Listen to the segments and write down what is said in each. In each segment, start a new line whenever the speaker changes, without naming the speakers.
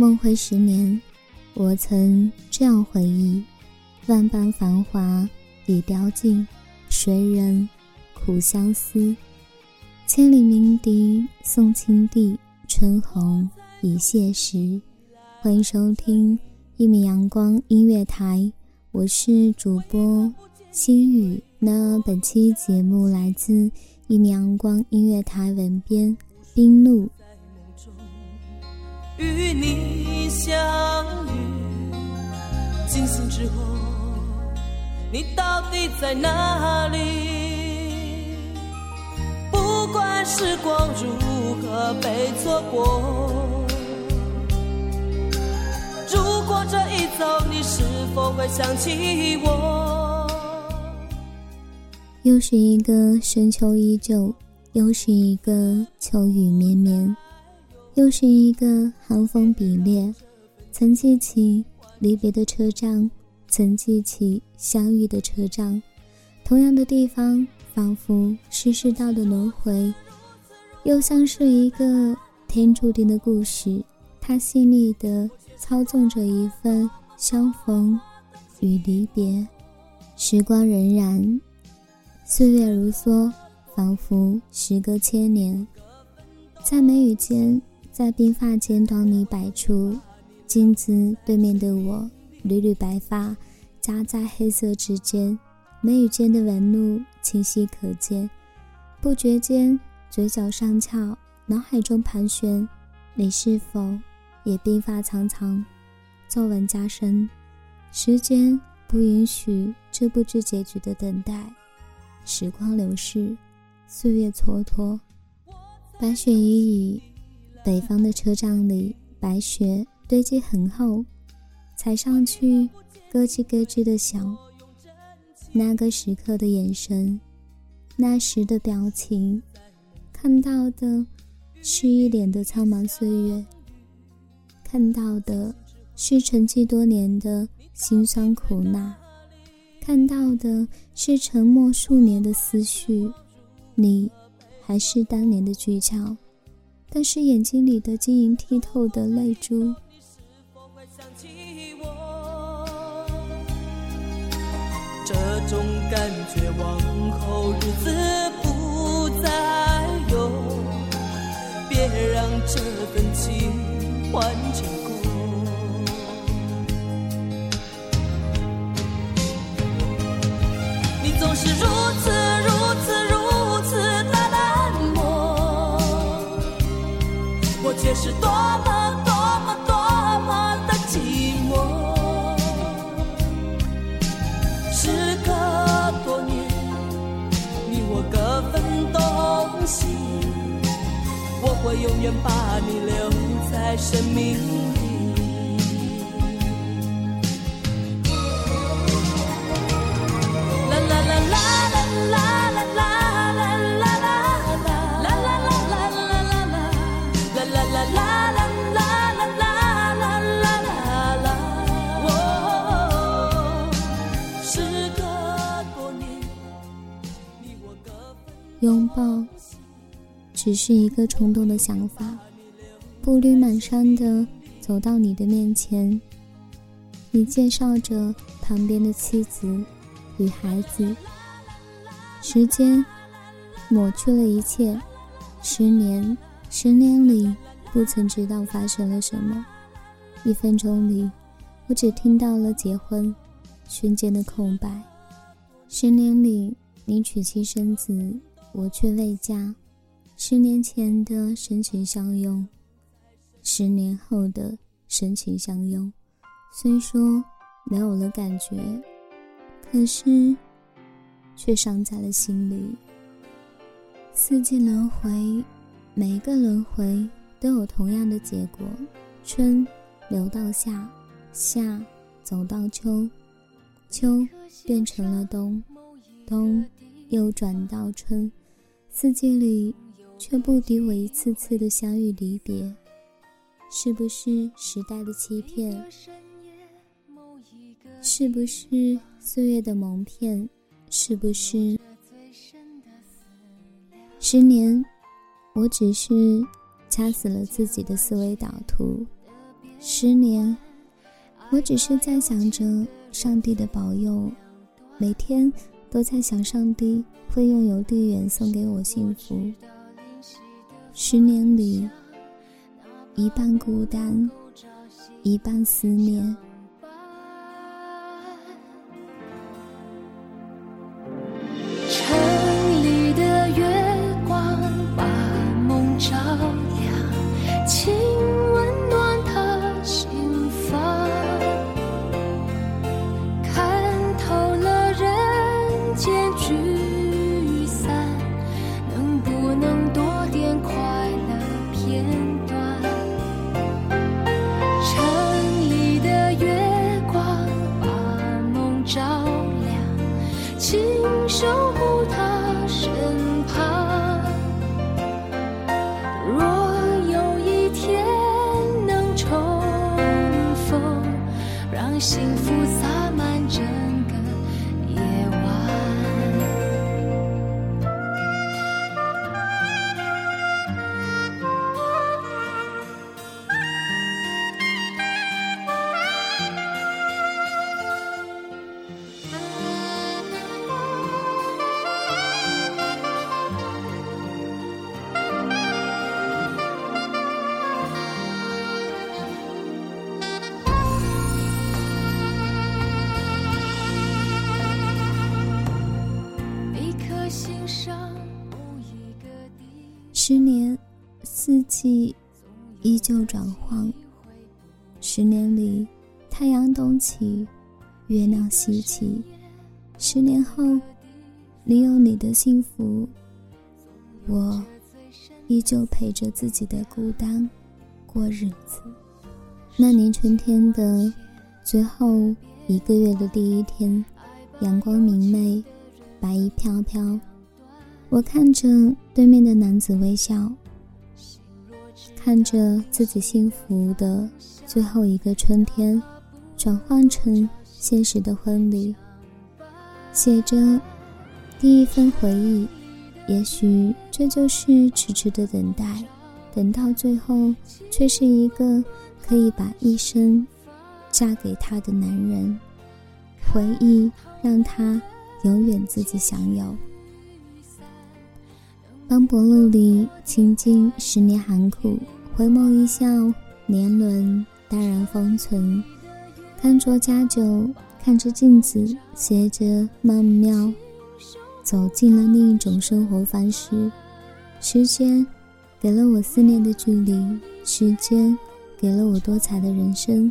梦回十年，我曾这样回忆：万般繁华已凋尽，谁人苦相思？千里鸣笛送青帝，春红已谢时。欢迎收听一米阳光音乐台，我是主播心雨。那本期节目来自一米阳光音乐台文编冰露。
与你相遇，惊醒之后，你到底在哪里？不管时光如何被错过，如果这一走，你是否会想起我？
又是一个深秋依旧，又是一个秋雨绵绵，又是一个寒风凛冽。曾记起离别的车站，曾记起相遇的车站，同样的地方，仿佛是世道的轮回，又像是一个天注定的故事。它细腻地操纵着一份相逢与离别。时光荏苒。岁月如梭，仿佛时隔千年，在眉宇间，在鬓发间端倪百出。镜子对面的我，缕缕白发夹在黑色之间，眉宇间的纹路清晰可见。不觉间，嘴角上翘，脑海中盘旋：你是否也鬓发苍苍，皱纹加深？时间不允许这不知结局的等待。时光流逝，岁月蹉跎，白雪依依。北方的车站里，白雪堆积很厚，踩上去咯吱咯吱的响。那个时刻的眼神，那时的表情，看到的是一脸的苍茫岁月，看到的是沉寂多年的辛酸苦辣。看到的是沉默数年的思绪，你还是当年的倔强，但是眼睛里的晶莹剔透的泪珠。
这种感觉往后日子不再有，别让这份情换成也是多么多么多么的寂寞。时隔多年，你我各分东西，我会永远把你留在生命里
抱，只是一个冲动的想法。步履蹒跚的走到你的面前，你介绍着旁边的妻子与孩子。时间抹去了一切，十年，十年里不曾知道发生了什么。一分钟里，我只听到了结婚瞬间的空白。十年里，你娶妻生子，我却未嫁。十年前的深情相拥。十年后的深情相拥，虽说没有了感觉，可是却伤在了心里。四季轮回，每一个轮回都有同样的结果：春流到夏，夏走到秋，秋变成了冬，冬又转到春。四季里，却不敌我一次次的相遇离别。是不是时代的欺骗？是不是岁月的蒙骗？是不是十年，我只是掐死了自己的思维导图？十年，我只是在想着上帝的保佑，每天都在想上帝会用邮递员送给我幸福。十年里。一半孤单，一半思念。
间聚散，能不能多点快乐片段？城里的月光把梦照亮，请守护他身旁。若有一天能重逢，让幸福洒满整。
旧转换。十年里，太阳东起，月亮西起。十年后，你有你的幸福，我依旧陪着自己的孤单过日子。那年春天的最后一个月的第一天，阳光明媚，白衣飘飘。我看着对面的男子微笑，看着自己幸福的最后一个春天，转换成现实的婚礼，写着第一份回忆。也许这就是迟迟的等待，等到最后，却是一个可以把一生嫁给他的男人。回忆让他永远自己享有。当薄露里倾尽十年寒苦，回眸一笑，年轮淡然封存。看着佳酒，看着镜子，携着曼妙，走进了另一种生活方式。时间给了我思念的距离，时间给了我多彩的人生。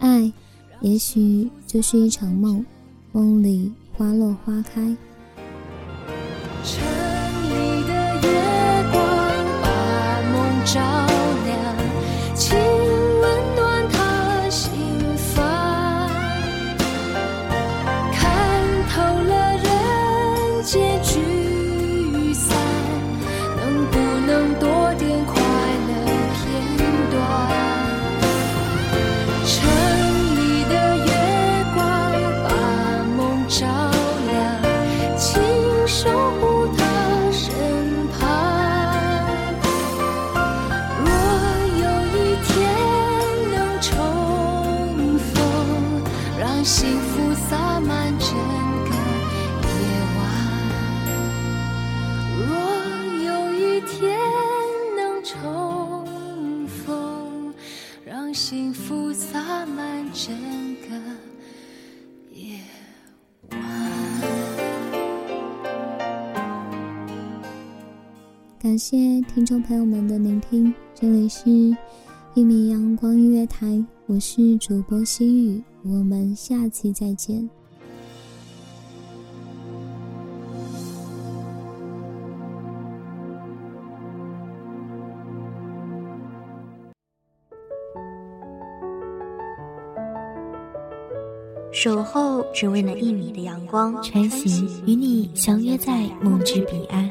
爱，也许就是一场梦，梦里花落花开。
照
感谢听众朋友们的聆听，这里是《一米阳光音乐台》，我是主播心雨，我们下期再见。
守候只为那一米的阳光，
穿行与你相约在梦之彼岸。